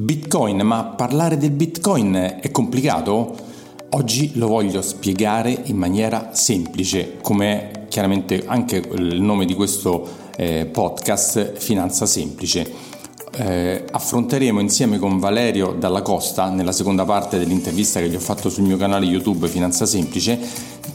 Bitcoin, ma parlare del Bitcoin è complicato? Oggi lo voglio spiegare in maniera semplice, come chiaramente anche il nome di questo eh, podcast, Finanza Semplice. Eh, affronteremo insieme con Valerio Dalla Costa, nella seconda parte dell'intervista che gli ho fatto sul mio canale YouTube Finanza Semplice,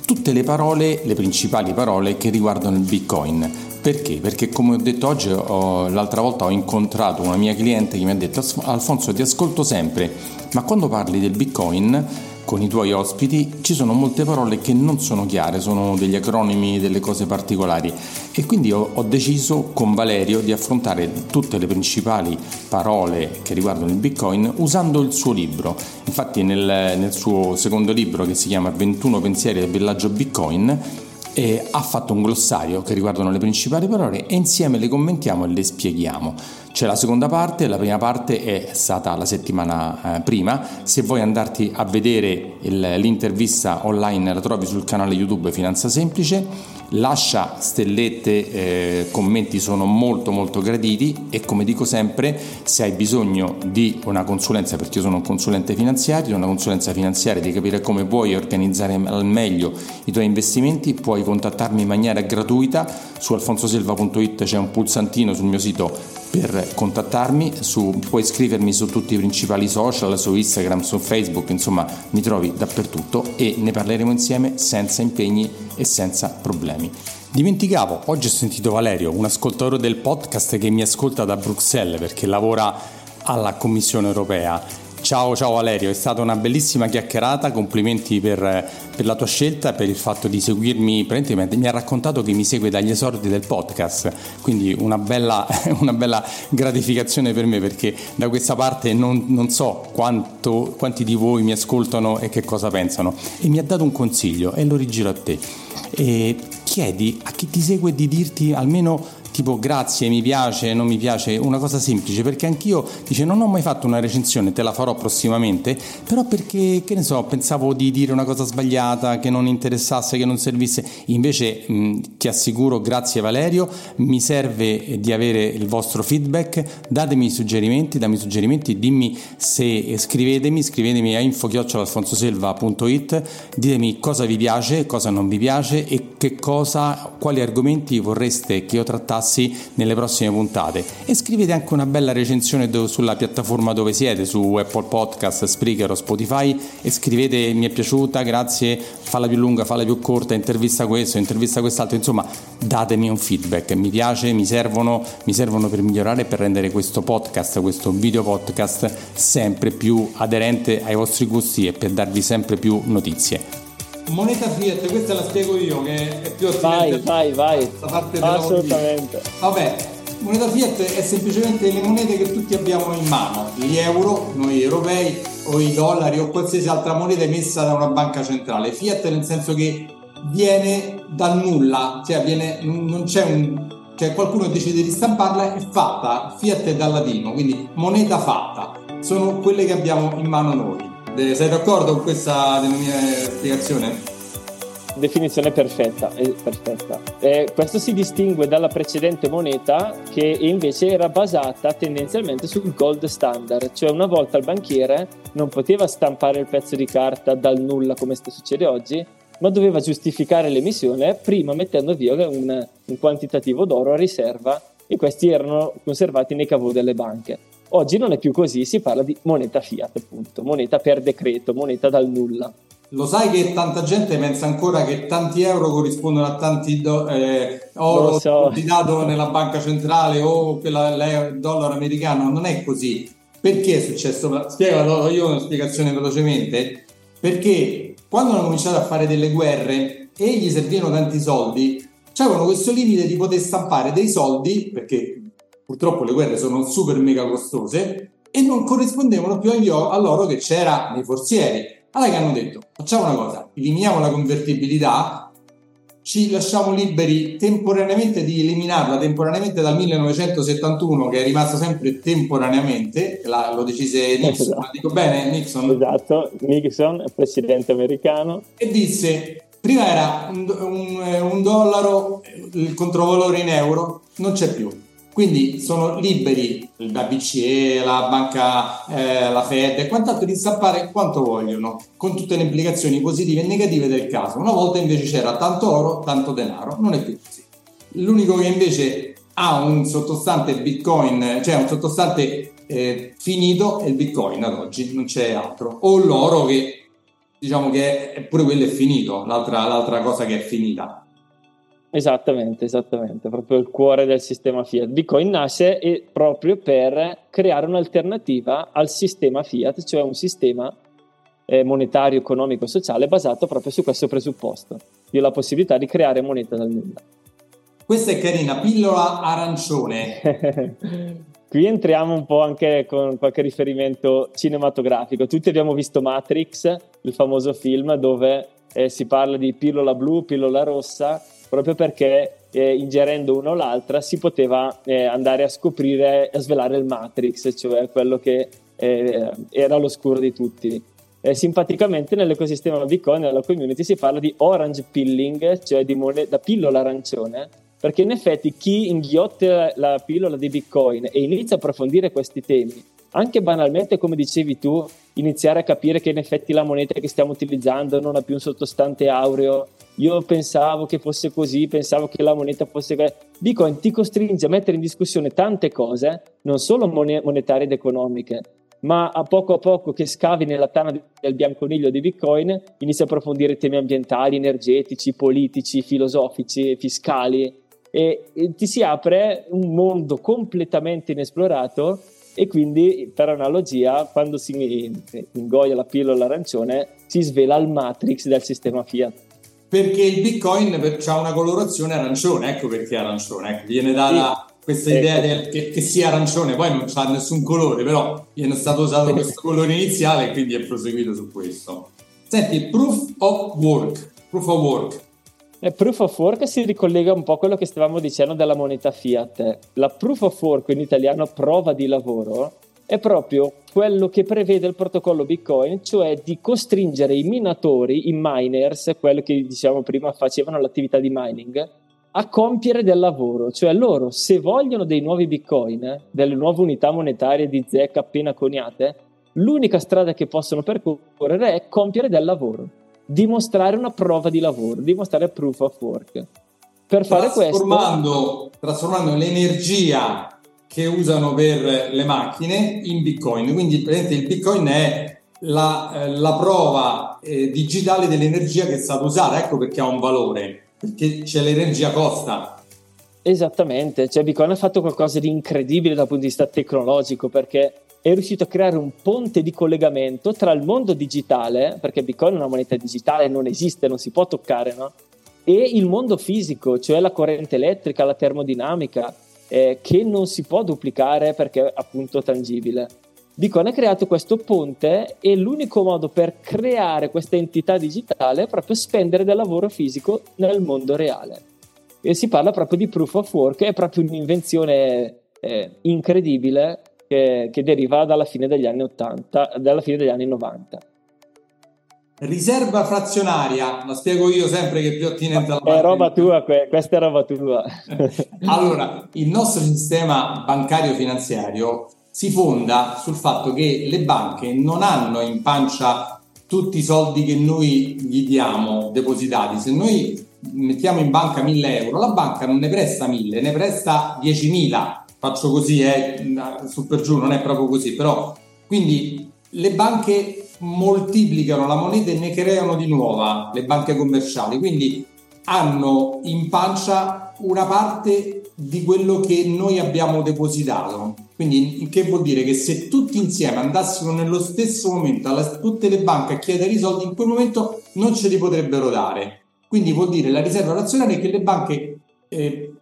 tutte le parole, le principali parole che riguardano il Bitcoin perché? Perché come ho detto oggi, ho, l'altra volta ho incontrato una mia cliente che mi ha detto Alfonso ti ascolto sempre, ma quando parli del Bitcoin con i tuoi ospiti ci sono molte parole che non sono chiare, sono degli acronimi, delle cose particolari e quindi ho, ho deciso con Valerio di affrontare tutte le principali parole che riguardano il Bitcoin usando il suo libro. Infatti nel, nel suo secondo libro che si chiama 21 pensieri del villaggio Bitcoin ha fatto un glossario che riguardano le principali parole e insieme le commentiamo e le spieghiamo. C'è la seconda parte, la prima parte è stata la settimana eh, prima, se vuoi andarti a vedere il, l'intervista online la trovi sul canale YouTube Finanza Semplice. Lascia stellette, eh, commenti sono molto molto graditi e come dico sempre se hai bisogno di una consulenza perché io sono un consulente finanziario, una consulenza finanziaria di capire come puoi organizzare al meglio i tuoi investimenti puoi contattarmi in maniera gratuita. Su alfonsoselva.it c'è un pulsantino sul mio sito per contattarmi, su, puoi scrivermi su tutti i principali social, su Instagram, su Facebook, insomma mi trovi dappertutto e ne parleremo insieme senza impegni e senza problemi. Dimenticavo, oggi ho sentito Valerio, un ascoltatore del podcast che mi ascolta da Bruxelles perché lavora alla Commissione europea Ciao, ciao Valerio, è stata una bellissima chiacchierata, complimenti per, per la tua scelta per il fatto di seguirmi, mi ha raccontato che mi segue dagli esordi del podcast, quindi una bella, una bella gratificazione per me perché da questa parte non, non so quanto, quanti di voi mi ascoltano e che cosa pensano e mi ha dato un consiglio e lo rigiro a te. E chiedi a chi ti segue di dirti almeno tipo grazie, mi piace, non mi piace, una cosa semplice, perché anch'io dice non ho mai fatto una recensione, te la farò prossimamente, però perché, che ne so, pensavo di dire una cosa sbagliata, che non interessasse, che non servisse, invece mh, ti assicuro, grazie Valerio, mi serve di avere il vostro feedback, datemi suggerimenti, dammi suggerimenti, dimmi se scrivetemi, scrivetemi a info-alfonsoselva.it, ditemi cosa vi piace, cosa non vi piace e che cosa, quali argomenti vorreste che io trattassi passi nelle prossime puntate. E scrivete anche una bella recensione do- sulla piattaforma dove siete, su Apple Podcast, Spreaker o Spotify e scrivete mi è piaciuta, grazie, falla più lunga, falla più corta, intervista questo, intervista quest'altro, insomma datemi un feedback, mi piace, mi servono, mi servono per migliorare e per rendere questo podcast, questo video podcast sempre più aderente ai vostri gusti e per darvi sempre più notizie. Moneta Fiat, questa la spiego io che è più attinente. Vai, vai, vai. Assolutamente. Vabbè, moneta Fiat è semplicemente le monete che tutti abbiamo in mano, gli euro, noi europei, o i dollari o qualsiasi altra moneta emessa da una banca centrale. Fiat nel senso che viene dal nulla, cioè viene, non c'è un cioè qualcuno decide di stamparla, è fatta, fiat è dal latino, quindi moneta fatta, sono quelle che abbiamo in mano noi. Sei d'accordo con questa spiegazione? Definizione perfetta, eh, perfetta. Eh, questo si distingue dalla precedente moneta che invece era basata tendenzialmente sul gold standard, cioè una volta il banchiere non poteva stampare il pezzo di carta dal nulla come succede oggi, ma doveva giustificare l'emissione prima mettendo via un, un quantitativo d'oro a riserva e questi erano conservati nei cavò delle banche. Oggi non è più così, si parla di moneta fiat, appunto, moneta per decreto, moneta dal nulla. Lo sai che tanta gente pensa ancora che tanti euro corrispondono a tanti do- eh, oro so. dato nella banca centrale o il dollaro americano? Non è così. Perché è successo? Spiego io una spiegazione velocemente. Perché quando hanno cominciato a fare delle guerre e gli servivano tanti soldi, avevano questo limite di poter stampare dei soldi, perché purtroppo le guerre sono super mega costose e non corrispondevano più all'oro che c'era nei forzieri. Allora che hanno detto, facciamo una cosa, eliminiamo la convertibilità, ci lasciamo liberi temporaneamente di eliminarla temporaneamente dal 1971 che è rimasto sempre temporaneamente, la, lo decise Nixon, esatto. dico bene Nixon? Esatto, Nixon, presidente americano. E disse, prima era un, un, un dollaro, il controvalore in euro, non c'è più Quindi sono liberi la BCE, la banca, eh, la Fed e quant'altro di stampare quanto vogliono, con tutte le implicazioni positive e negative del caso. Una volta invece c'era tanto oro, tanto denaro, non è più così. L'unico che invece ha un sottostante Bitcoin, cioè un sottostante eh, finito è il Bitcoin ad oggi, non c'è altro. O l'oro che diciamo che è, pure quello è finito, l'altra, l'altra cosa che è finita. Esattamente, esattamente, proprio il cuore del sistema Fiat. Bitcoin nasce proprio per creare un'alternativa al sistema Fiat, cioè un sistema eh, monetario, economico, sociale basato proprio su questo presupposto, di la possibilità di creare moneta dal nulla. Questa è carina, pillola arancione. Qui entriamo un po' anche con qualche riferimento cinematografico. Tutti abbiamo visto Matrix, il famoso film dove eh, si parla di pillola blu, pillola rossa, proprio perché eh, ingerendo una o l'altra si poteva eh, andare a scoprire, a svelare il Matrix, cioè quello che eh, era l'oscuro di tutti. simpaticamente nell'ecosistema Bitcoin, nella community, si parla di orange pilling, cioè di moneta, pillola arancione, perché in effetti chi inghiotte la pillola di Bitcoin e inizia a approfondire questi temi, anche banalmente come dicevi tu, iniziare a capire che in effetti la moneta che stiamo utilizzando non ha più un sottostante aureo, io pensavo che fosse così, pensavo che la moneta fosse... Bitcoin ti costringe a mettere in discussione tante cose, non solo monetarie ed economiche, ma a poco a poco che scavi nella tana del bianconiglio di Bitcoin, inizi a approfondire temi ambientali, energetici, politici, filosofici, fiscali, e, e ti si apre un mondo completamente inesplorato e quindi per analogia quando si ingoia la pillola arancione si svela il matrix del sistema Fiat perché il bitcoin ha una colorazione arancione ecco perché è arancione ecco. viene data sì. questa idea ecco. che, che, sia arancione poi non ha nessun colore però viene stato usato questo colore iniziale e quindi è proseguito su questo senti proof of work proof of work eh, proof of work si ricollega un po' a quello che stavamo dicendo della moneta fiat. La proof of work in italiano prova di lavoro è proprio quello che prevede il protocollo Bitcoin, cioè di costringere i minatori, i miners, quelli che diciamo prima facevano l'attività di mining, a compiere del lavoro, cioè loro se vogliono dei nuovi Bitcoin, delle nuove unità monetarie di zecca appena coniate, l'unica strada che possono percorrere è compiere del lavoro dimostrare una prova di lavoro, dimostrare proof of work. Per fare questo... Trasformando l'energia che usano per le macchine in bitcoin. Quindi il bitcoin è la, eh, la prova eh, digitale dell'energia che è stata usata. Ecco perché ha un valore, perché c'è l'energia costa. Esattamente, cioè Bitcoin ha fatto qualcosa di incredibile dal punto di vista tecnologico perché è riuscito a creare un ponte di collegamento tra il mondo digitale, perché Bitcoin è una moneta digitale, non esiste, non si può toccare, no? e il mondo fisico, cioè la corrente elettrica, la termodinamica, eh, che non si può duplicare perché è appunto tangibile. Bitcoin ha creato questo ponte e l'unico modo per creare questa entità digitale è proprio spendere del lavoro fisico nel mondo reale. E si parla proprio di proof of work, è proprio un'invenzione eh, incredibile che, che deriva dalla fine degli anni 80, dalla fine degli anni 90. Riserva frazionaria, la spiego io sempre che più attinente alla parte. È roba tua, questa è roba tua. allora, il nostro sistema bancario finanziario si fonda sul fatto che le banche non hanno in pancia tutti i soldi che noi gli diamo depositati. Se noi mettiamo in banca 1000 euro, la banca non ne presta 1000, ne presta 10.000 faccio così, eh, su per giù non è proprio così, però quindi le banche moltiplicano la moneta e ne creano di nuova, le banche commerciali, quindi hanno in pancia una parte di quello che noi abbiamo depositato. Quindi che vuol dire che se tutti insieme andassero nello stesso momento a tutte le banche a chiedere i soldi, in quel momento non ce li potrebbero dare. Quindi vuol dire la riserva nazionale che le banche eh,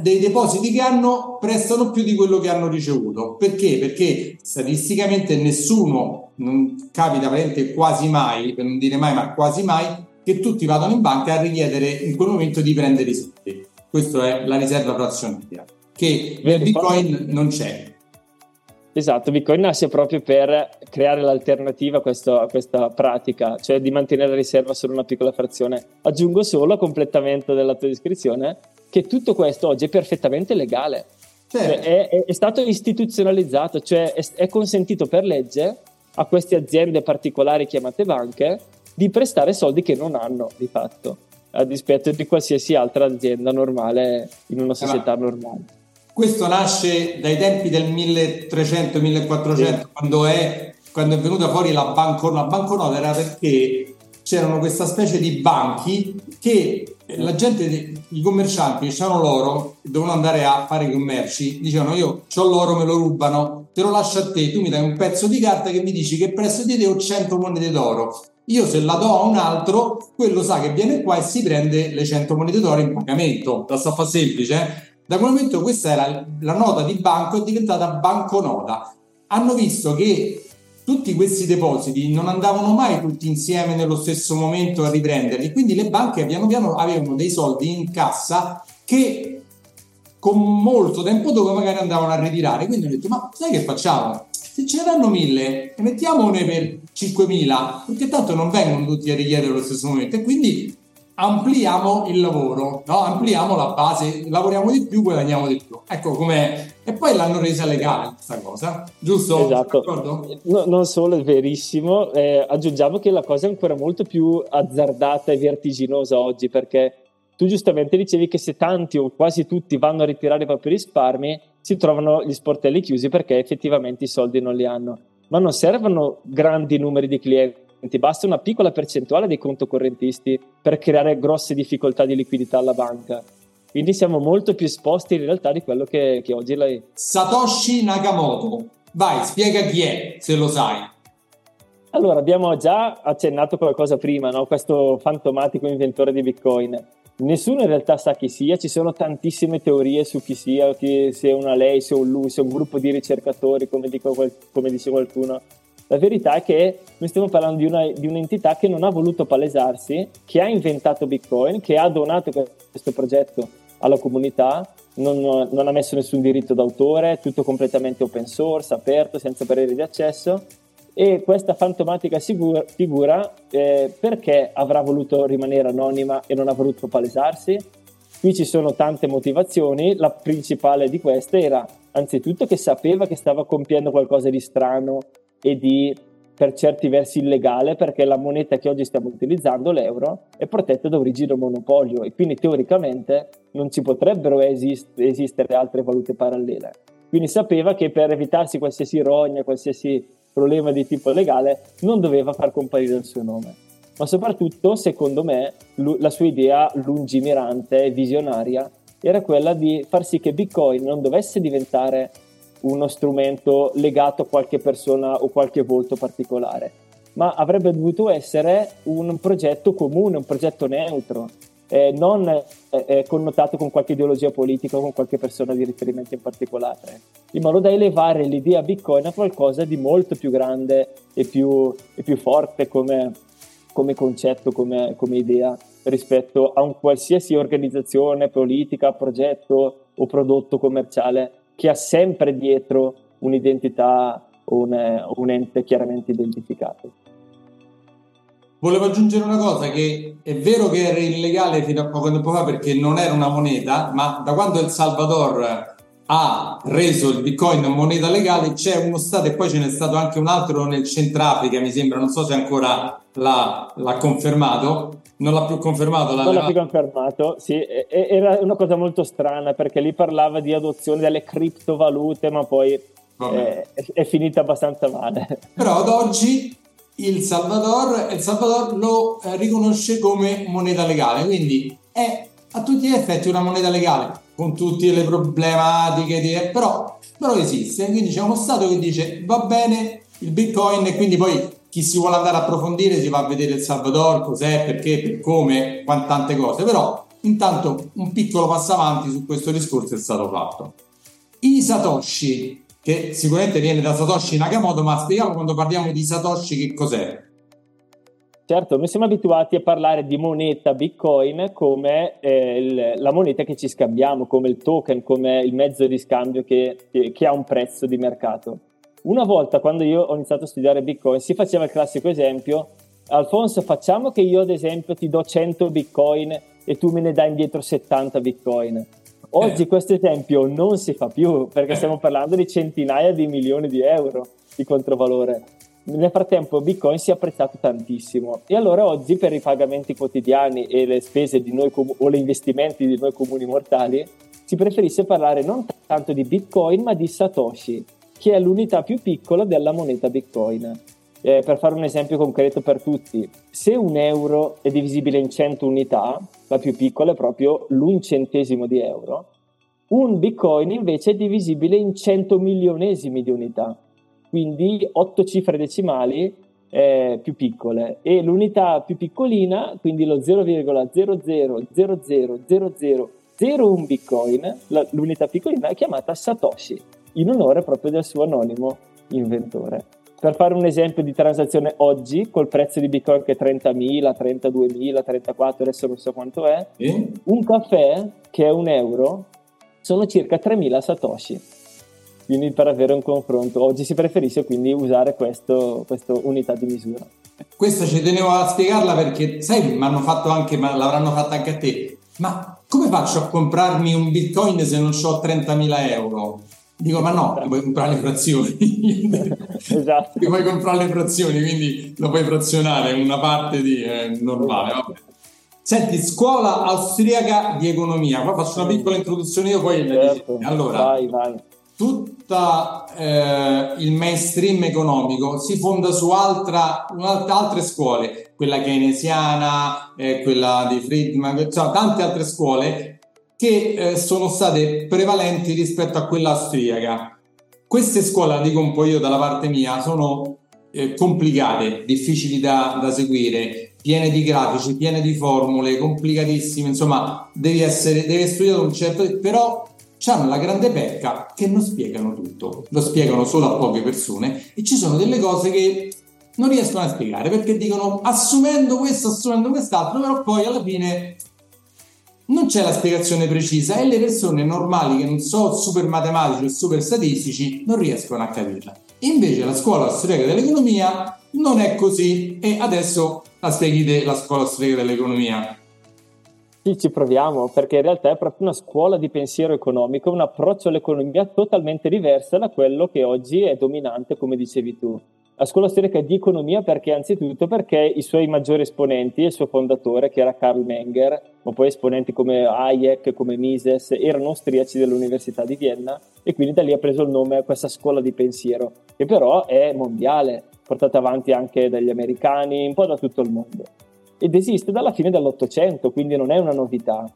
dei depositi che hanno prestano più di quello che hanno ricevuto. Perché? Perché statisticamente nessuno, non capita veramente quasi mai, per non dire mai, ma quasi mai, che tutti vadano in banca a richiedere in quel momento di prendere i soldi. Questa è la riserva frazionaria, che nel Bitcoin non c'è. Esatto, Bitcoin nasce proprio per creare l'alternativa a, questo, a, questa pratica, cioè di mantenere la riserva solo una piccola frazione. Aggiungo solo a completamento della tua descrizione che tutto questo oggi è perfettamente legale. Cioè, è, è, stato istituzionalizzato, cioè è, è consentito per legge a queste aziende particolari chiamate banche di prestare soldi che non hanno di fatto, a dispetto di qualsiasi altra azienda normale in una società eh, normale. Questo nasce dai tempi del 1300-1400, sì. quando, è, quando è venuta fuori la banconota. La banconota era perché c'erano questa specie di banchi che la gente, i commercianti che l'oro, dovevano andare a fare i commerci, dicevano io ho l'oro, me lo rubano, te lo lascio a te, tu mi dai un pezzo di carta che mi dici che presso di te ho 100 monete d'oro. Io se la do a un altro, quello sa che viene qua e si prende le 100 monete d'oro in pagamento. La sta fa semplice. Eh? Da quel momento questa era la nota di banco, è diventata banconota. Hanno visto che tutti questi depositi non andavano mai tutti insieme nello stesso momento a riprenderli, quindi le banche piano piano avevano dei soldi in cassa che con molto tempo dopo magari andavano a ritirare. Quindi ho detto, ma sai che facciamo? Se ce ne danno mille, mettiamone per 5.000, perché tanto non vengono tutti a richiedere allo stesso momento. E quindi ampliamo il lavoro, no? ampliamo la base, lavoriamo di più, guadagniamo di più. Ecco com'è. E poi l'hanno resa legale questa cosa, giusto? Esatto. No, non solo, è verissimo. Eh, aggiungiamo che la cosa è ancora molto più azzardata e vertiginosa oggi perché tu giustamente dicevi che se tanti o quasi tutti vanno a ritirare i propri risparmi, si trovano gli sportelli chiusi perché effettivamente i soldi non li hanno. Ma non servono grandi numeri di clienti basta una piccola percentuale dei conto correntisti per creare grosse difficoltà di liquidità alla banca. Quindi siamo molto più esposti in realtà di quello che, che oggi lei. Satoshi Nakamoto, vai, spiega chi è, se lo sai. Allora, abbiamo già accennato qualcosa prima, no? questo fantomatico inventore di Bitcoin. Nessuno in realtà sa chi sia, ci sono tantissime teorie su chi sia, se è una lei, se è un lui, se è un gruppo di ricercatori, come, dico, come dice qualcuno. La verità è che noi stiamo parlando di, una, di, un'entità che non ha voluto palesarsi, che ha inventato Bitcoin, che ha donato questo progetto alla comunità, non, non ha messo nessun diritto d'autore, tutto completamente open source, aperto, senza pareri di accesso. E questa fantomatica figura, figura eh, perché avrà voluto rimanere anonima e non ha voluto palesarsi? Qui ci sono tante motivazioni, la principale di queste era anzitutto che sapeva che stava compiendo qualcosa di strano e di per certi versi illegale perché la moneta che oggi stiamo utilizzando, l'euro, è protetta da origine monopolio e quindi teoricamente non ci potrebbero esist- esistere altre valute parallele. Quindi sapeva che per evitarsi qualsiasi rogna, qualsiasi problema di tipo legale, non doveva far comparire il suo nome. Ma soprattutto, secondo me, lu- la sua idea lungimirante e visionaria era quella di far sì che Bitcoin non dovesse diventare uno strumento legato a qualche persona o qualche volto particolare, ma avrebbe dovuto essere un progetto comune, un progetto neutro, eh, non eh, connotato con qualche ideologia politica o con qualche persona di riferimento in particolare, in modo da elevare l'idea Bitcoin a qualcosa di molto più grande e più, e più forte come, come concetto, come, come idea rispetto a un qualsiasi organizzazione politica, progetto o prodotto commerciale che ha sempre dietro un'identità o un, un ente chiaramente identificato. Volevo aggiungere una cosa, che è vero che era illegale fino a poco tempo fa perché non era una moneta, ma da quando El Salvador ha reso il bitcoin moneta legale c'è uno stato e poi ce n'è stato anche un altro nel Centrafrica mi sembra non so se ancora l'ha, l'ha confermato. Non l'ha più confermato non l'ha più confermato sì era una cosa molto strana perché lì parlava di adozione delle criptovalute ma poi è, è, finita abbastanza male. Però ad oggi il Salvador, il Salvador lo eh, riconosce come moneta legale quindi è a tutti gli effetti una moneta legale con tutte le problematiche, di, però, però esiste. Quindi c'è uno Stato che dice va bene il Bitcoin e quindi poi chi si vuole andare a approfondire si va a vedere il Salvador, cos'è, perché, per come, tante cose, però intanto un piccolo passo avanti su questo discorso è stato fatto. I Satoshi, che sicuramente viene da Satoshi Nakamoto, ma spieghiamo quando parliamo di Satoshi che cos'è. Certo, noi siamo abituati a parlare di moneta Bitcoin come eh, il, la moneta che ci scambiamo, come il token, come il mezzo di scambio che, che, che, ha un prezzo di mercato. Una volta, quando io ho iniziato a studiare Bitcoin, si faceva il classico esempio, Alfonso, facciamo che io ad esempio ti do 100 Bitcoin e tu me ne dai indietro 70 Bitcoin. Oggi eh. questo esempio non si fa più perché stiamo parlando di centinaia di milioni di euro di controvalore. Nel frattempo Bitcoin si è apprezzato tantissimo e allora oggi per i pagamenti quotidiani e le spese di noi com- o gli investimenti di noi comuni mortali si preferisce parlare non tanto di Bitcoin ma di Satoshi, che è l'unità più piccola della moneta Bitcoin. Eh, per fare un esempio concreto per tutti, se un euro è divisibile in 100 unità, la più piccola è proprio l'un centesimo di euro, un bitcoin invece è divisibile in 100 milionesimi di unità, quindi 8 cifre decimali eh, più piccole e l'unità più piccolina, quindi lo 0,00000001 bitcoin, la, l'unità piccolina è chiamata Satoshi, in onore proprio del suo anonimo inventore. Per fare un esempio di transazione oggi, col prezzo di Bitcoin che è 30.000, 32.000, 34, adesso non so quanto è, eh? un caffè che è un euro sono circa 3.000 satoshi. Quindi per avere un confronto, oggi si preferisce quindi usare questo, questa unità di misura. Questa ci tenevo a spiegarla perché, sai, mi hanno fatto anche, ma l'avranno fatta anche a te. Ma come faccio a comprarmi un bitcoin se non ho 30.000 euro? Dico, ma no, puoi comprare le frazioni. esatto. Ti puoi comprare le frazioni, quindi lo puoi frazionare, una parte di eh, normale. Vabbè. Senti, scuola austriaca di economia. Qua faccio una piccola introduzione io, poi certo. Allora, vai, vai. Tutta eh, il mainstream economico si fonda su altra, altre scuole, quella keynesiana, eh, quella di Friedman, cioè tante altre scuole che eh, sono state prevalenti rispetto a quella austriaca. Queste scuole, dico un po' io dalla parte mia, sono eh, complicate, difficili da, da, seguire, piene di grafici, piene di formule, complicatissime, insomma, devi essere, devi studiare un certo... però hanno la grande pecca che non spiegano tutto, lo spiegano solo a poche persone e ci sono delle cose che non riescono a spiegare perché dicono assumendo questo, assumendo quest'altro, però poi alla fine non c'è la spiegazione precisa e le persone normali che non sono super matematici o super statistici non riescono a capirla. Invece la scuola austriaca dell'economia non è così e adesso la spieghi te la scuola austriaca dell'economia. Sì, ci proviamo, perché in realtà è proprio una scuola di pensiero economico, un approccio all'economia totalmente diverso da quello che oggi è dominante, come dicevi tu la scuola storica di economia perché anzitutto perché i suoi maggiori esponenti, il suo fondatore che era Karl Menger, ma poi esponenti come Hayek, come Mises, erano austriaci dell'Università di Vienna e quindi da lì ha preso il nome questa scuola di pensiero, che però è mondiale, portata avanti anche dagli americani, un po' da tutto il mondo. Ed esiste dalla fine dell'Ottocento, quindi non è una novità.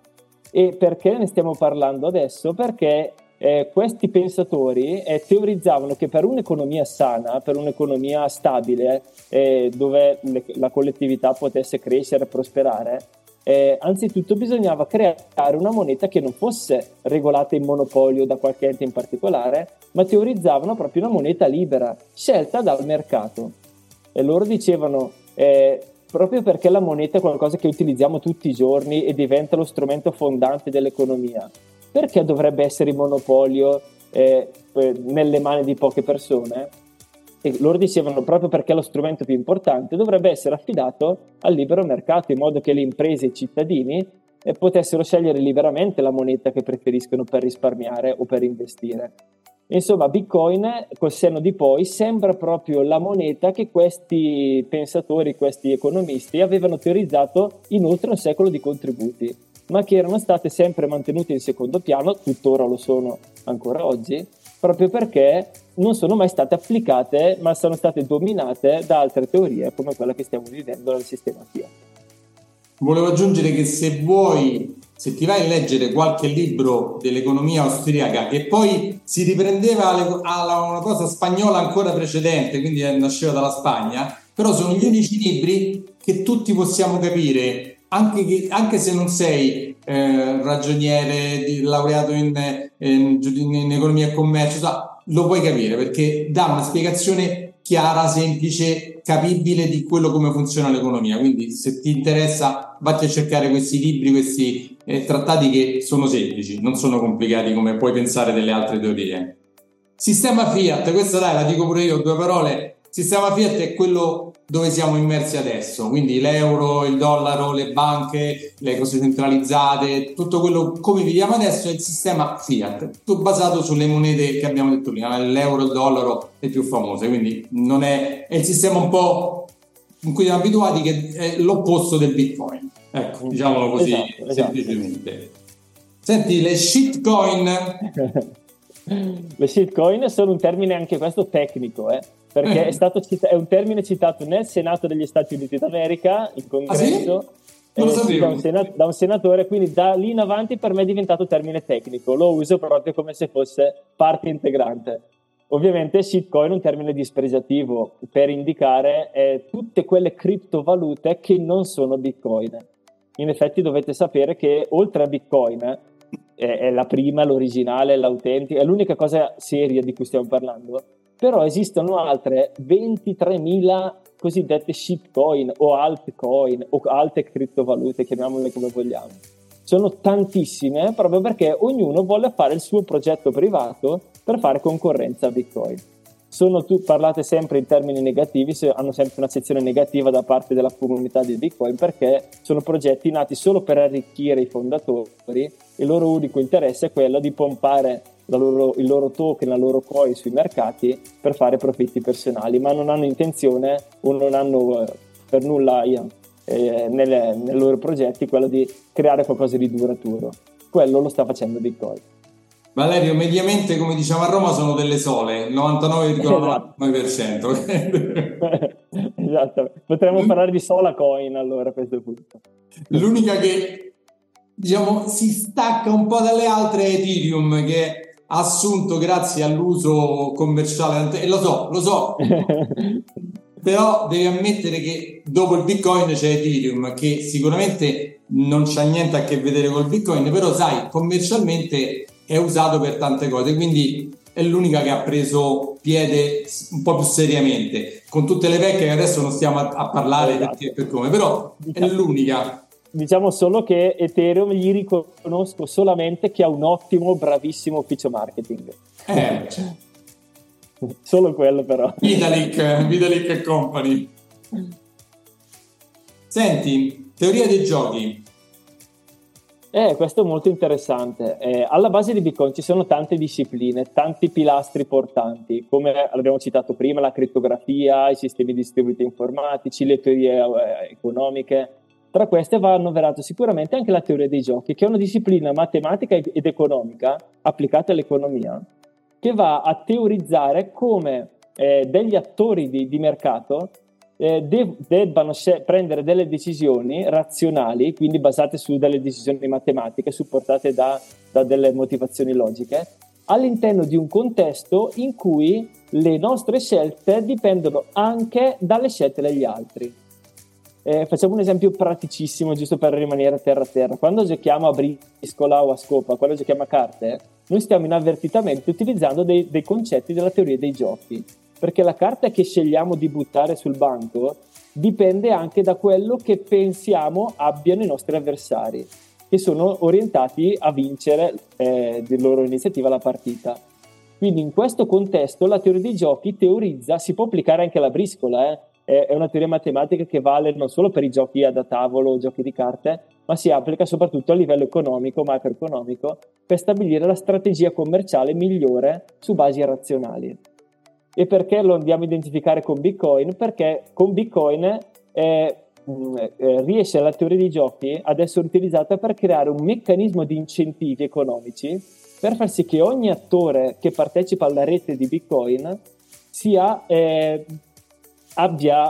E perché ne stiamo parlando adesso? Perché eh, questi pensatori eh, teorizzavano che per un'economia sana, per un'economia stabile, eh, dove le, la collettività potesse crescere e prosperare, eh, anzitutto bisognava creare una moneta che non fosse regolata in monopolio da qualche ente in particolare, ma teorizzavano proprio una moneta libera, scelta dal mercato. E loro dicevano, eh, proprio perché la moneta è qualcosa che utilizziamo tutti i giorni e diventa lo strumento fondante dell'economia, perché dovrebbe essere il monopolio eh, nelle mani di poche persone? E loro dicevano proprio perché lo strumento più importante dovrebbe essere affidato al libero mercato, in modo che le imprese e i cittadini eh, potessero scegliere liberamente la moneta che preferiscono per risparmiare o per investire. Insomma, Bitcoin, col senno di poi, sembra proprio la moneta che questi pensatori, questi economisti avevano teorizzato in oltre un secolo di contributi ma che erano state sempre mantenute in secondo piano, tuttora lo sono ancora oggi, proprio perché non sono mai state applicate, ma sono state dominate da altre teorie come quella che stiamo vivendo nel sistema Fiat. Volevo aggiungere che se vuoi, se ti vai a leggere qualche libro dell'economia austriaca che poi si riprendeva alla una cosa spagnola ancora precedente, quindi nasceva dalla Spagna, però sono gli unici libri che tutti possiamo capire anche, che, anche se non sei eh, ragioniere, laureato in, in, in, economia e commercio, lo puoi capire perché dà una spiegazione chiara, semplice, capibile di quello come funziona l'economia. Quindi se ti interessa, vatti a cercare questi libri, questi eh, trattati che sono semplici, non sono complicati come puoi pensare delle altre teorie. Sistema Fiat, questa dai, la dico pure io, due parole, sistema fiat è quello dove siamo immersi adesso, quindi l'euro, il dollaro, le banche, le cose centralizzate, tutto quello come viviamo adesso è il sistema fiat, tutto basato sulle monete che abbiamo detto prima, l'euro, il dollaro le più famose, quindi non è, è il sistema un po' in cui siamo abituati che è l'opposto del bitcoin, ecco, diciamolo così esatto, esatto. semplicemente. Esatto. Senti, le shitcoin... le shitcoin sono un termine anche questo tecnico, eh? Perché è, stato cita- è un termine citato nel Senato degli Stati Uniti d'America, in congresso. Ah, sì? Da, un senat- da un senatore, quindi da lì in avanti per me è diventato termine tecnico, lo uso proprio come se fosse parte integrante. Ovviamente shitcoin è un termine dispregiativo per indicare eh, tutte quelle criptovalute che non sono bitcoin. In effetti dovete sapere che oltre a bitcoin eh, è la prima, l'originale, l'autentica, è l'unica cosa seria di cui stiamo parlando, però esistono altre 23.000 cosiddette shitcoin o altcoin o alte criptovalute, chiamiamole come vogliamo. Sono tantissime proprio perché ognuno vuole fare il suo progetto privato per fare concorrenza a Bitcoin. Sono tu, parlate sempre in termini negativi, hanno sempre una sezione negativa da parte della comunità di Bitcoin perché sono progetti nati solo per arricchire i fondatori e il loro unico interesse è quello di pompare loro, il loro token, la loro coin sui mercati per fare profitti personali, ma non hanno intenzione o non hanno eh, per nulla eh, nelle, nei loro progetti quello di creare qualcosa di duraturo. Quello lo sta facendo Bitcoin. Valerio, mediamente, come diciamo a Roma, sono delle sole, il 99,9%. esatto, potremmo parlare di sola coin allora a questo punto. L'unica che diciamo si stacca un po' dalle altre è Ethereum, che assunto grazie all'uso commerciale, e lo so, lo so, però devi ammettere che dopo il Bitcoin c'è Ethereum, che sicuramente non c'ha niente a che vedere col Bitcoin, però sai, commercialmente è usato per tante cose, quindi è l'unica che ha preso piede un po' più seriamente, con tutte le vecchie che adesso non stiamo a, a parlare esatto. perché per come, però è l'unica Diciamo solo che Ethereum gli riconosco solamente che ha un ottimo, bravissimo ufficio marketing. Eh. Solo quello però. Vitalik, Vitalik Company. Senti, teoria dei giochi. Eh, questo è molto interessante. Eh, alla base di Bitcoin ci sono tante discipline, tanti pilastri portanti, come abbiamo citato prima, la crittografia, i sistemi distribuiti informatici, le teorie eh, economiche, tra queste va annoverato sicuramente anche la teoria dei giochi, che è una disciplina matematica ed economica applicata all'economia, che va a teorizzare come eh, degli attori di, di mercato eh, de- debbano sce- prendere delle decisioni razionali, quindi basate su delle decisioni matematiche, supportate da, da delle motivazioni logiche, all'interno di un contesto in cui le nostre scelte dipendono anche dalle scelte degli altri. Eh, facciamo un esempio praticissimo, giusto per rimanere a terra a terra. Quando giochiamo a briscola o a scopa, quando giochiamo a carte, noi stiamo inavvertitamente utilizzando dei, dei concetti della teoria dei giochi. Perché la carta che scegliamo di buttare sul banco dipende anche da quello che pensiamo abbiano i nostri avversari, che sono orientati a vincere eh, di loro iniziativa la partita. Quindi in questo contesto la teoria dei giochi teorizza, si può applicare anche alla briscola, eh? È una teoria matematica che vale non solo per i giochi da tavolo o giochi di carte, ma si applica soprattutto a livello economico, macroeconomico, per stabilire la strategia commerciale migliore su basi razionali. E perché lo andiamo a identificare con Bitcoin? Perché con Bitcoin eh, riesce la teoria dei giochi ad essere utilizzata per creare un meccanismo di incentivi economici per far sì che ogni attore che partecipa alla rete di Bitcoin sia eh,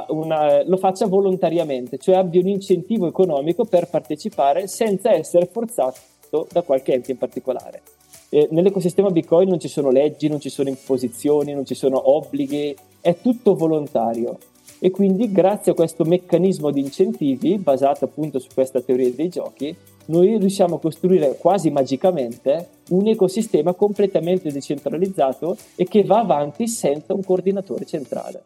una, lo faccia volontariamente, cioè abbia un incentivo economico per partecipare senza essere forzato da qualche ente in particolare. Eh, nell'ecosistema Bitcoin non ci sono leggi, non ci sono imposizioni, non ci sono obblighi, è tutto volontario. E quindi grazie a questo meccanismo di incentivi, basato appunto su questa teoria dei giochi, noi riusciamo a costruire quasi magicamente un ecosistema completamente decentralizzato e che va avanti senza un coordinatore centrale.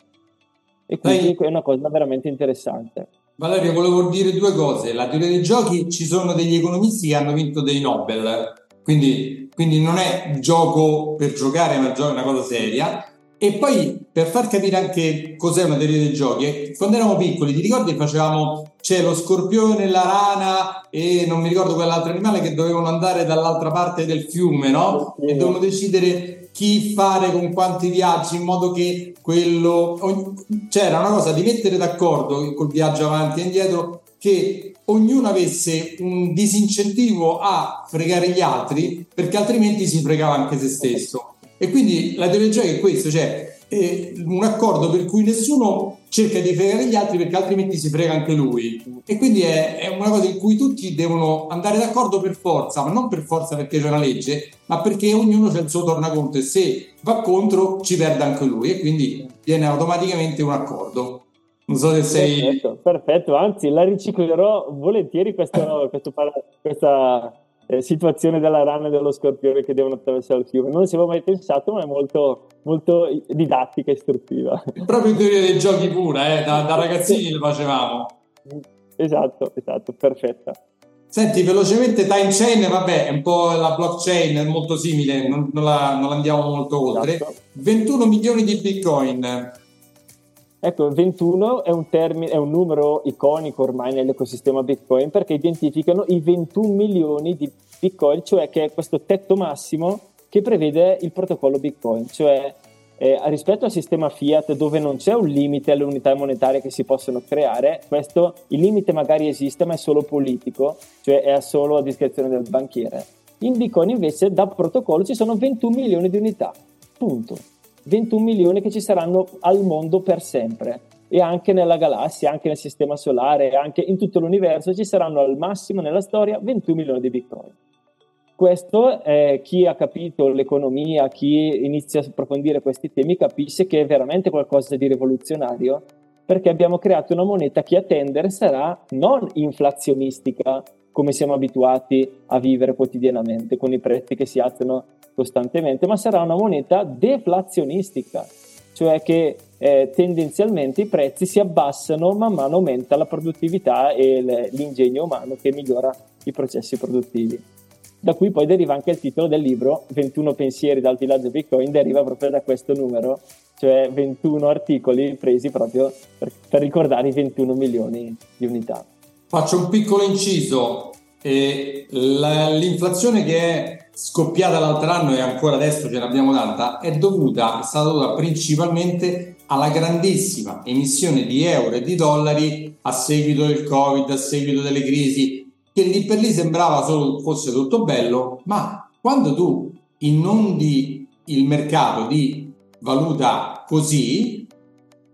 E quindi Dai. è una cosa veramente interessante. Valerio, volevo dire due cose. La teoria dei giochi ci sono degli economisti che hanno vinto dei Nobel, quindi, quindi non è gioco per giocare, ma è una cosa seria. e poi per far capire anche cos'è una teoria dei giochi, quando eravamo piccoli, ti ricordi facevamo c'è lo scorpione, la rana e non mi ricordo quell'altro animale che dovevano andare dall'altra parte del fiume, no? E dovevano decidere chi fare con quanti viaggi in modo che quello c'era una cosa di mettere d'accordo col viaggio avanti e indietro che ognuno avesse un disincentivo a fregare gli altri perché altrimenti si fregava anche se stesso. E quindi la teoria è questo, cioè è un accordo per cui nessuno cerca di fregare gli altri perché altrimenti si frega anche lui. E quindi è, è, una cosa in cui tutti devono andare d'accordo per forza, ma non per forza perché c'è una legge, ma perché ognuno c'è il suo tornaconto e se va contro ci perde anche lui e quindi viene automaticamente un accordo. Non so se sei... Perfetto, perfetto. anzi la riciclerò volentieri questo, questo, questa eh, situazione della rana e dello scorpione che devono attraversare il fiume. Non ci avevo mai pensato, ma è molto, molto didattica e istruttiva. Proprio in teoria dei giochi pura, eh? da, da ragazzini lo facevamo. Esatto, esatto, perfetta. Senti, velocemente time chain, vabbè, è un po' la blockchain, è molto simile, non, non, la, non andiamo molto oltre. Esatto. 21 milioni di bitcoin Ecco, 21 è un, termine, è un numero iconico ormai nell'ecosistema Bitcoin perché identificano i 21 milioni di Bitcoin, cioè che è questo tetto massimo che prevede il protocollo Bitcoin, cioè eh, rispetto al sistema fiat dove non c'è un limite alle unità monetarie che si possono creare, questo il limite magari esiste ma è solo politico, cioè è solo a discrezione del banchiere. In Bitcoin invece da protocollo ci sono 21 milioni di unità, punto. 21 milioni che ci saranno al mondo per sempre e anche nella galassia, anche nel sistema solare, anche in tutto l'universo ci saranno al massimo nella storia 21 milioni di bitcoin. Questo eh, chi ha capito l'economia, chi inizia a approfondire questi temi capisce che è veramente qualcosa di rivoluzionario perché abbiamo creato una moneta che a tendere sarà non inflazionistica come siamo abituati a vivere quotidianamente con i prezzi che si alzano costantemente, ma sarà una moneta deflazionistica, cioè che eh, tendenzialmente i prezzi si abbassano man mano aumenta la produttività e l'ingegno umano che migliora i processi produttivi. Da cui poi deriva anche il titolo del libro 21 pensieri dal villaggio Bitcoin, deriva proprio da questo numero, cioè 21 articoli presi proprio per, per ricordare i 21 milioni di unità. Faccio un piccolo inciso, e la, l'inflazione che è scoppiata l'altro anno e ancora adesso ce l'abbiamo tanta è dovuta, è stata dovuta principalmente alla grandissima emissione di euro e di dollari a seguito del covid, a seguito delle crisi, che lì per lì sembrava solo fosse tutto bello, ma quando tu inondi il mercato di valuta così,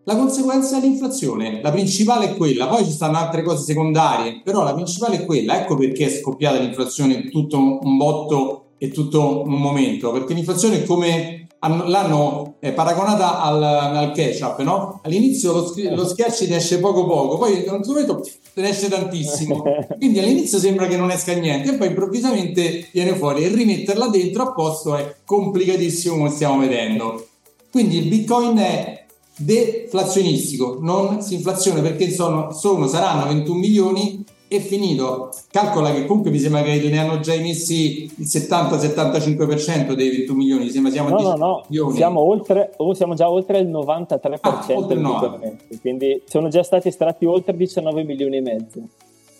la conseguenza è l'inflazione, la principale è quella, poi ci stanno altre cose secondarie, però la principale è quella, ecco perché è scoppiata l'inflazione tutto un botto e tutto un momento, perché l'inflazione è come l'hanno paragonata al, al, ketchup, no? All'inizio lo, lo schiacci ne esce poco poco, poi a un momento te ne esce tantissimo, quindi all'inizio sembra che non esca niente e poi improvvisamente viene fuori e rimetterla dentro a posto è complicatissimo come stiamo vedendo. Quindi il Bitcoin è deflazionistico, non si inflazione perché sono, sono, saranno 21 milioni e finito. Calcola che comunque mi sembra che ne hanno già emessi il 70-75% dei 21 milioni, mi sembra siamo no, no, no. milioni. Siamo, oltre, oh, siamo già oltre il 93% ah, oltre no. quindi sono già stati estratti oltre 19 milioni e mezzo.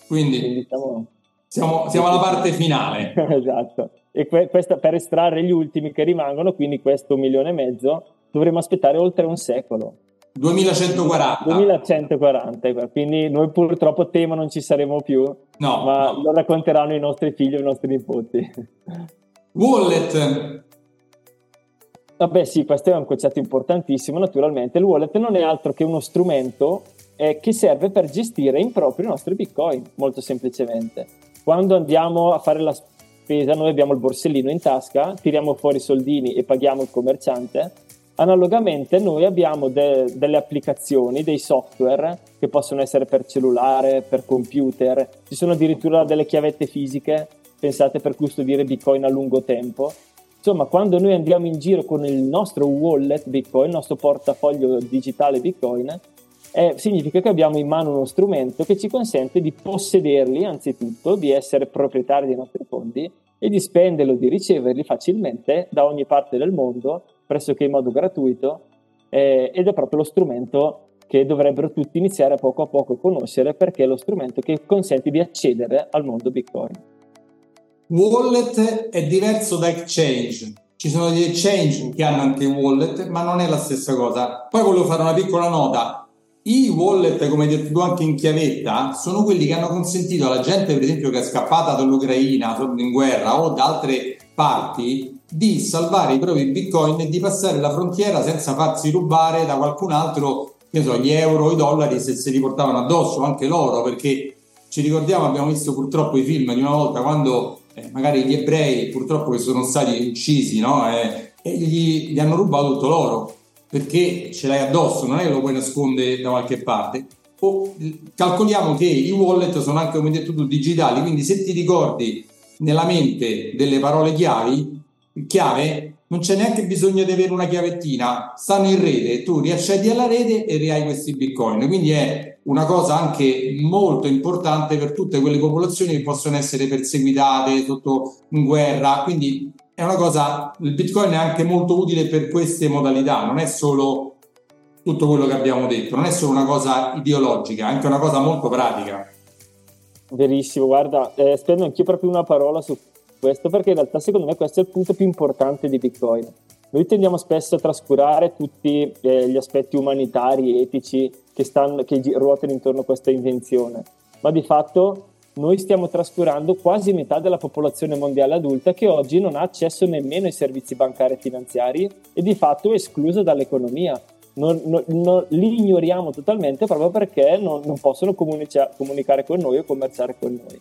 Quindi, quindi siamo, siamo, siamo alla parte finale. esatto. E que- questa per estrarre gli ultimi che rimangono, quindi questo milione e mezzo dovremo aspettare oltre un secolo. 2140. 2140, quindi noi purtroppo temo non ci saremo più, no, ma no. lo racconteranno i nostri figli e i nostri nipoti. Wallet. Vabbè sì, questo è un concetto importantissimo, naturalmente. Il wallet non è altro che uno strumento eh, che serve per gestire in proprio i nostri bitcoin, molto semplicemente. Quando andiamo a fare la spesa, noi abbiamo il borsellino in tasca, tiriamo fuori i soldini e paghiamo il commerciante, Analogamente noi abbiamo de- delle applicazioni, dei software che possono essere per cellulare, per computer, ci sono addirittura delle chiavette fisiche pensate per custodire Bitcoin a lungo tempo. Insomma, quando noi andiamo in giro con il nostro wallet Bitcoin, il nostro portafoglio digitale Bitcoin, eh, significa che abbiamo in mano uno strumento che ci consente di possederli anzitutto, di essere proprietari dei nostri fondi e di spenderli o di riceverli facilmente da ogni parte del mondo pressoché in modo gratuito eh, ed è proprio lo strumento che dovrebbero tutti iniziare poco a poco a conoscere perché è lo strumento che consente di accedere al mondo Bitcoin. Wallet è diverso da exchange. Ci sono degli exchange che hanno anche wallet, ma non è la stessa cosa. Poi volevo fare una piccola nota. I wallet, come hai detto tu anche in chiavetta, sono quelli che hanno consentito alla gente, per esempio, che è scappata dall'Ucraina, in guerra o da altre parti, di salvare i propri bitcoin e di passare la frontiera senza farsi rubare da qualcun altro che so, gli euro, i dollari se si riportavano addosso, anche l'oro, perché ci ricordiamo, abbiamo visto purtroppo i film di una volta quando eh, magari gli ebrei purtroppo che sono stati uccisi no? eh, e gli, gli, hanno rubato tutto l'oro perché ce l'hai addosso, non è che lo puoi nascondere da qualche parte. O, calcoliamo che i wallet sono anche, come detto tu, digitali, quindi se ti ricordi nella mente delle parole chiavi, chiave, non c'è neanche bisogno di avere una chiavettina, stanno in rete, tu riaccedi alla rete e rihai questi bitcoin. Quindi è una cosa anche molto importante per tutte quelle popolazioni che possono essere perseguitate sotto guerra. Quindi è una cosa, il bitcoin è anche molto utile per queste modalità, non è solo tutto quello che abbiamo detto, non è solo una cosa ideologica, è anche una cosa molto pratica. Verissimo, guarda, eh, spendo anch'io proprio una parola su questo perché in realtà secondo me questo è il punto più importante di Bitcoin. Noi tendiamo spesso a trascurare tutti eh, gli aspetti umanitari, etici che, stanno, che ruotano intorno a questa invenzione, ma di fatto noi stiamo trascurando quasi metà della popolazione mondiale adulta che oggi non ha accesso nemmeno ai servizi bancari e finanziari e di fatto è esclusa dall'economia. Non, non, non, li ignoriamo totalmente proprio perché non, non possono comunica- comunicare con noi o commerciare con noi.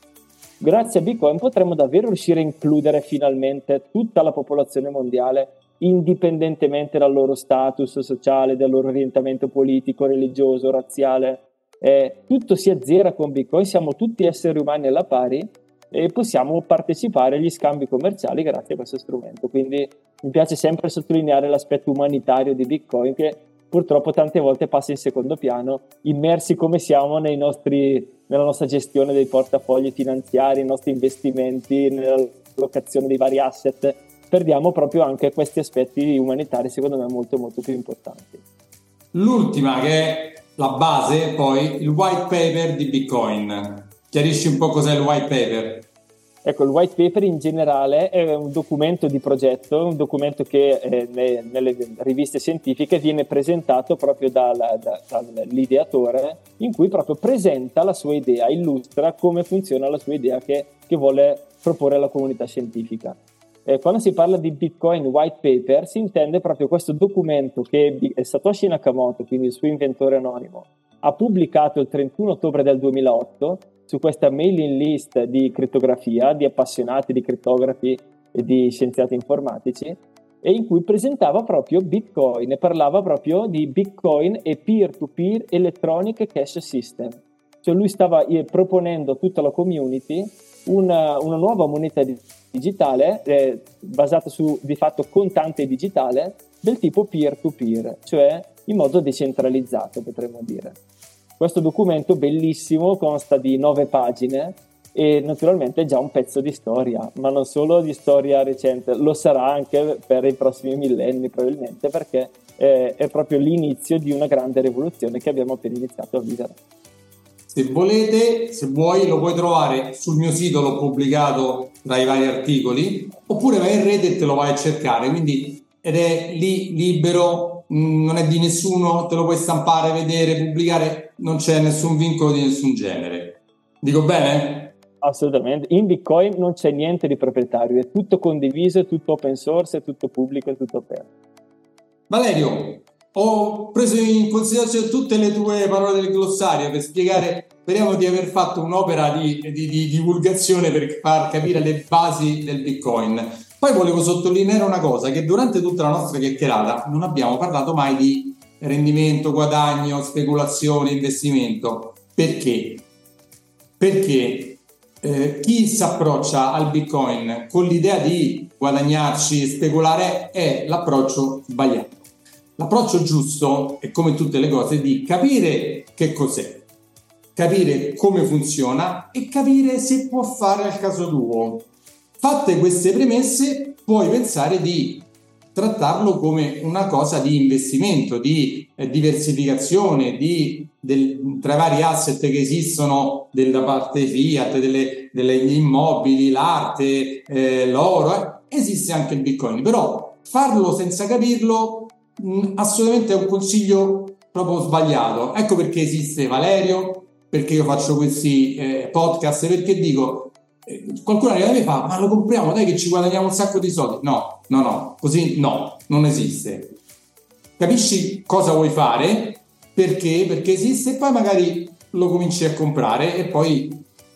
Grazie a Bitcoin potremmo davvero riuscire a includere finalmente tutta la popolazione mondiale, indipendentemente dal loro status sociale, dal loro orientamento politico, religioso, razziale. Eh, tutto si azzera con Bitcoin, siamo tutti esseri umani alla pari e possiamo partecipare agli scambi commerciali grazie a questo strumento. Quindi mi piace sempre sottolineare l'aspetto umanitario di Bitcoin che purtroppo tante volte passa in secondo piano, immersi come siamo nostri, nella nostra gestione dei portafogli finanziari, nei nostri investimenti, nella locazione dei vari asset, perdiamo proprio anche questi aspetti umanitari secondo me molto molto più importanti. L'ultima che la base, poi il white paper di Bitcoin. Chiarisci un po' cos'è il white paper? Ecco, il white paper in generale è un documento di progetto, un documento che eh, ne, nelle riviste scientifiche viene presentato proprio dal, da, dall'ideatore, in cui proprio presenta la sua idea, illustra come funziona la sua idea che, che vuole proporre alla comunità scientifica. Eh, quando si parla di Bitcoin white paper si intende proprio questo documento che Satoshi Nakamoto, quindi il suo inventore anonimo, ha pubblicato il 31 ottobre del 2008 su questa mailing list di crittografia, di appassionati di crittografi e di scienziati informatici, e in cui presentava proprio Bitcoin e parlava proprio di Bitcoin e peer-to-peer electronic cash system. Cioè lui stava eh, proponendo a tutta la community una, una nuova moneta digitale eh, basata su di fatto contante digitale del tipo peer-to-peer, cioè in modo decentralizzato potremmo dire. Questo documento bellissimo consta di nove pagine e naturalmente è già un pezzo di storia, ma non solo di storia recente, lo sarà anche per i prossimi millenni probabilmente perché è, è proprio l'inizio di una grande rivoluzione che abbiamo appena iniziato a vivere. Se volete, se vuoi, lo puoi trovare sul mio sito, l'ho pubblicato tra i vari articoli, oppure vai in rete e te lo vai a cercare, quindi ed è lì libero Mm, non è di nessuno, te lo puoi stampare, vedere, pubblicare, non c'è nessun vincolo di nessun genere. Dico bene? Assolutamente. In Bitcoin non c'è niente di proprietario, è tutto condiviso, è tutto open source, è tutto pubblico, è tutto aperto. Valerio, ho preso in considerazione tutte le tue parole del glossario per spiegare, speriamo di aver fatto un'opera di, di, di divulgazione per far capire le basi del Bitcoin. Poi volevo sottolineare una cosa, che durante tutta la nostra chiacchierata non abbiamo parlato mai di rendimento, guadagno, speculazione, investimento. Perché? Perché eh, chi si approccia al Bitcoin con l'idea di guadagnarci, speculare, è l'approccio sbagliato. L'approccio giusto è come tutte le cose di capire che cos'è, capire come funziona e capire se può fare al caso tuo. Fatte queste premesse, puoi pensare di trattarlo come una cosa di investimento, di eh, diversificazione, di, del, tra i vari asset che esistono della parte fiat, delle, degli immobili, l'arte, eh, l'oro, eh, esiste anche il bitcoin, però farlo senza capirlo mh, assolutamente è un consiglio proprio sbagliato. Ecco perché esiste Valerio, perché io faccio questi eh, podcast, perché dico, eh, qualcuno arriva e fa, ma lo compriamo, dai che ci guadagniamo un sacco di soldi. No, no, no, così no, non esiste. Capisci cosa vuoi fare, perché, perché esiste e poi magari lo cominci a comprare e poi,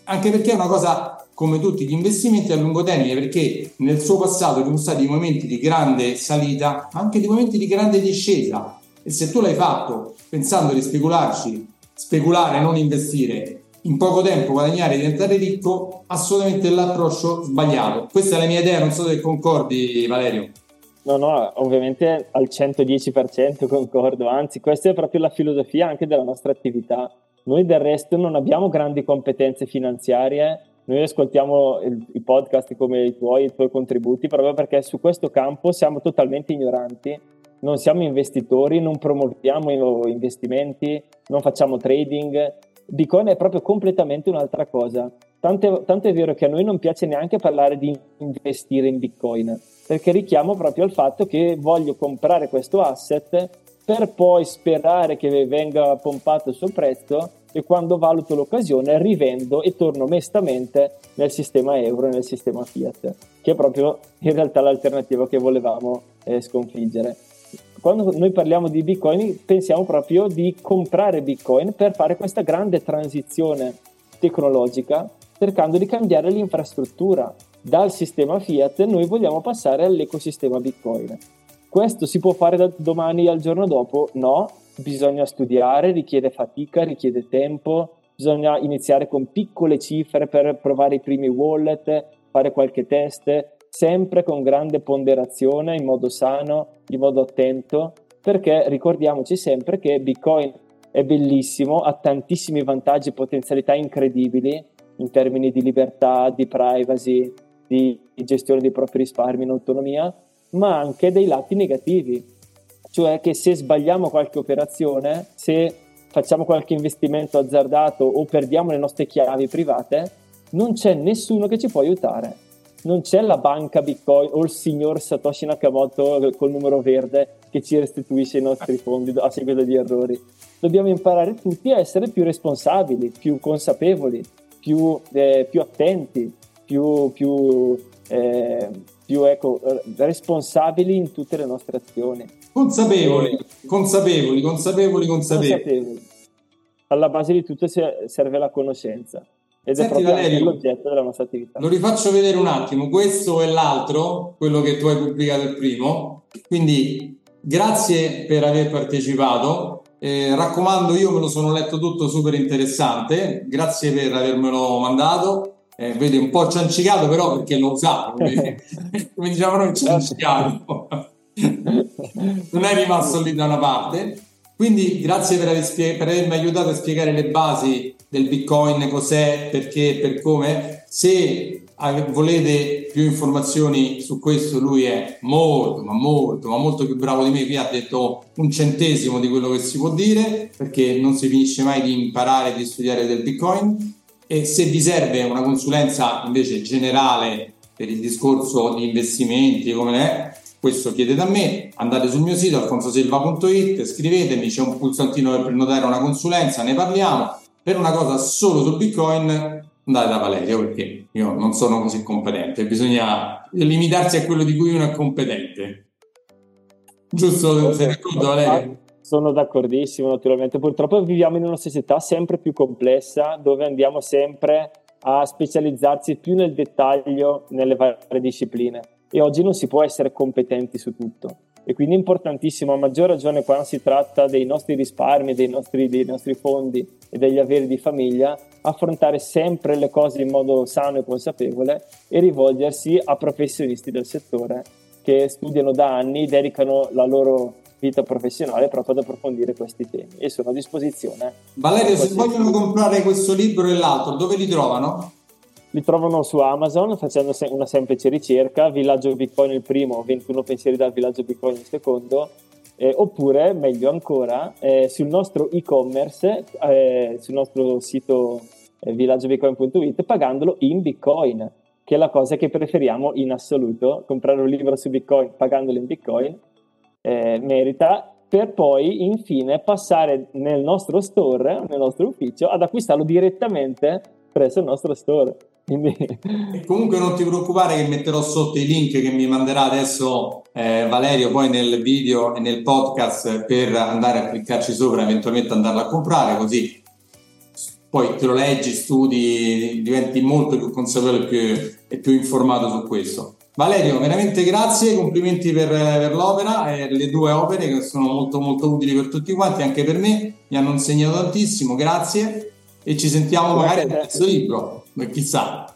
anche perché è una cosa come tutti gli investimenti a lungo termine, perché nel suo passato ci sono stati momenti di grande salita, anche di momenti di grande discesa. E se tu l'hai fatto pensando di specularci speculare, non investire, in poco tempo guadagnare e diventare ricco, assolutamente l'approccio sbagliato. Questa è la mia idea, non so se concordi Valerio. No, no, ovviamente al 110% concordo, anzi questa è proprio la filosofia anche della nostra attività. Noi del resto non abbiamo grandi competenze finanziarie, noi ascoltiamo il, i podcast come i tuoi, i tuoi contributi, proprio perché su questo campo siamo totalmente ignoranti non siamo investitori, non promuoviamo investimenti, non facciamo trading. Bitcoin è proprio completamente un'altra cosa. Tanto, tanto è vero che a noi non piace neanche parlare di investire in Bitcoin, perché richiamo proprio al fatto che voglio comprare questo asset per poi sperare che venga pompato il suo prezzo e quando valuto l'occasione rivendo e torno mestamente nel sistema euro nel sistema fiat, che è proprio in realtà l'alternativa che volevamo eh, sconfiggere quando noi parliamo di Bitcoin pensiamo proprio di comprare Bitcoin per fare questa grande transizione tecnologica cercando di cambiare l'infrastruttura. Dal sistema Fiat noi vogliamo passare all'ecosistema Bitcoin. Questo si può fare da domani al giorno dopo? No, bisogna studiare, richiede fatica, richiede tempo, bisogna iniziare con piccole cifre per provare i primi wallet, fare qualche test, sempre con grande ponderazione, in modo sano, in modo attento, perché ricordiamoci sempre che Bitcoin è bellissimo, ha tantissimi vantaggi e potenzialità incredibili in termini di libertà, di privacy, di, gestione dei propri risparmi in autonomia, ma anche dei lati negativi, cioè che se sbagliamo qualche operazione, se facciamo qualche investimento azzardato o perdiamo le nostre chiavi private, non c'è nessuno che ci può aiutare non c'è la banca Bitcoin o il signor Satoshi Nakamoto col numero verde che ci restituisce i nostri fondi a seguito di errori. Dobbiamo imparare tutti a essere più responsabili, più consapevoli, più, eh, più attenti, più, più, eh, più ecco, responsabili in tutte le nostre azioni. Consapevoli, consapevoli, consapevoli, consapevoli. consapevoli. Alla base di tutto serve la conoscenza. Ed Senti, è proprio Valerio, l'oggetto della nostra attività. Lo rifaccio vedere un attimo, questo e l'altro, quello che tu hai pubblicato il primo. Quindi grazie per aver partecipato. Eh, raccomando, io me lo sono letto tutto super interessante. Grazie per avermelo mandato. Eh, vedi, un po' ciancicato, però perché lo usavo. Come, diciamo noi, cianciato. non è rimasto lì da una parte. Quindi grazie per, aver per avermi aiutato a spiegare le basi del Bitcoin, cos'è, perché, per come. Se volete più informazioni su questo, lui è molto, ma molto, ma molto più bravo di me. Qui ha detto un centesimo di quello che si può dire, perché non si finisce mai di imparare e di studiare del Bitcoin. E se vi serve una consulenza invece generale per il discorso di investimenti, come è, questo chiedete a me, andate sul mio sito alfonsosilva.it, scrivetemi, c'è un pulsantino per prenotare una consulenza, ne parliamo. Per una cosa solo sul Bitcoin andate da Valerio perché io non sono così competente, bisogna limitarsi a quello di cui uno è competente. Giusto? Sei d'accordo Valerio? Sono d'accordissimo, naturalmente. Purtroppo viviamo in una società sempre più complessa dove andiamo sempre a specializzarsi più nel dettaglio nelle varie discipline e oggi non si può essere competenti su tutto. E quindi è importantissimo, a maggior ragione quando si tratta dei nostri risparmi, dei nostri, dei nostri fondi e degli averi di famiglia, affrontare sempre le cose in modo sano e consapevole e rivolgersi a professionisti del settore che studiano da anni, dedicano la loro vita professionale proprio ad approfondire questi temi e sono a disposizione. Valerio, se vogliono comprare questo libro e l'altro, dove li trovano? Li trovano su Amazon facendo una semplice ricerca, villaggio Bitcoin il primo, 21 pensieri dal villaggio Bitcoin il secondo, eh, oppure, meglio ancora, eh, sul nostro e-commerce, eh, sul nostro sito eh, villaggioBitcoin.it, pagandolo in Bitcoin, che è la cosa che preferiamo in assoluto, comprare un libro su Bitcoin pagandolo in Bitcoin, eh, merita, per poi infine passare nel nostro store, nel nostro ufficio, ad acquistarlo direttamente presso il nostro store. Quindi... Comunque non ti preoccupare che metterò sotto i link che mi manderà adesso eh, Valerio poi nel video e nel podcast per andare a cliccarci sopra eventualmente andarlo a comprare così poi te lo leggi, studi, diventi molto più consapevole e più, e più informato su questo. Valerio, veramente grazie, complimenti per, per l'opera, eh, le due opere che sono molto molto utili per tutti quanti, anche per me, mi hanno insegnato tantissimo, grazie e ci sentiamo magari nel terzo libro, chissà.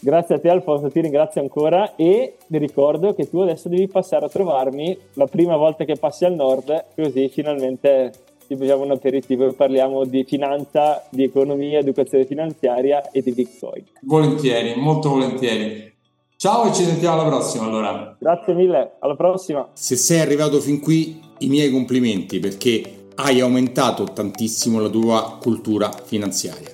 Grazie a te Alfonso, ti ringrazio ancora e ti ricordo che tu adesso devi passare a trovarmi la prima volta che passi al nord, così finalmente ci facciamo un aperitivo e parliamo di finanza, di economia, educazione finanziaria e di Bitcoin. Volentieri, molto volentieri. Ciao e ci sentiamo alla prossima allora. Grazie mille, alla prossima. Se sei arrivato fin qui, i miei complimenti perché hai aumentato tantissimo la tua cultura finanziaria.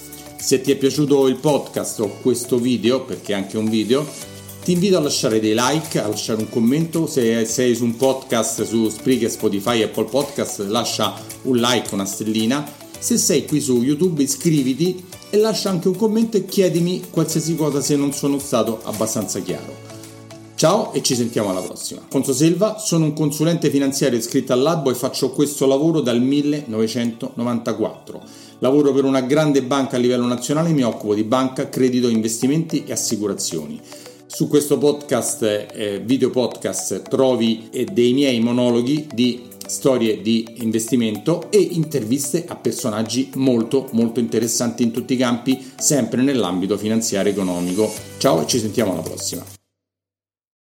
Se ti è piaciuto il podcast o questo video, perché è anche un video, ti invito a lasciare dei like, a lasciare un commento. Se sei su un podcast su Spreaker, Spotify, Apple Podcast, lascia un like, una stellina. Se sei qui su YouTube, iscriviti e lascia anche un commento e chiedimi qualsiasi cosa se non sono stato abbastanza chiaro. Ciao e ci sentiamo alla prossima. Alfonso Selva, sono un consulente finanziario iscritto al Labo e faccio questo lavoro dal 1994. Lavoro per una grande banca a livello nazionale e mi occupo di banca, credito, investimenti e assicurazioni. Su questo podcast, eh, video podcast, trovi eh, dei miei monologhi di storie di investimento e interviste a personaggi molto molto interessanti in tutti i campi, sempre nell'ambito finanziario economico. Ciao e ci sentiamo alla prossima.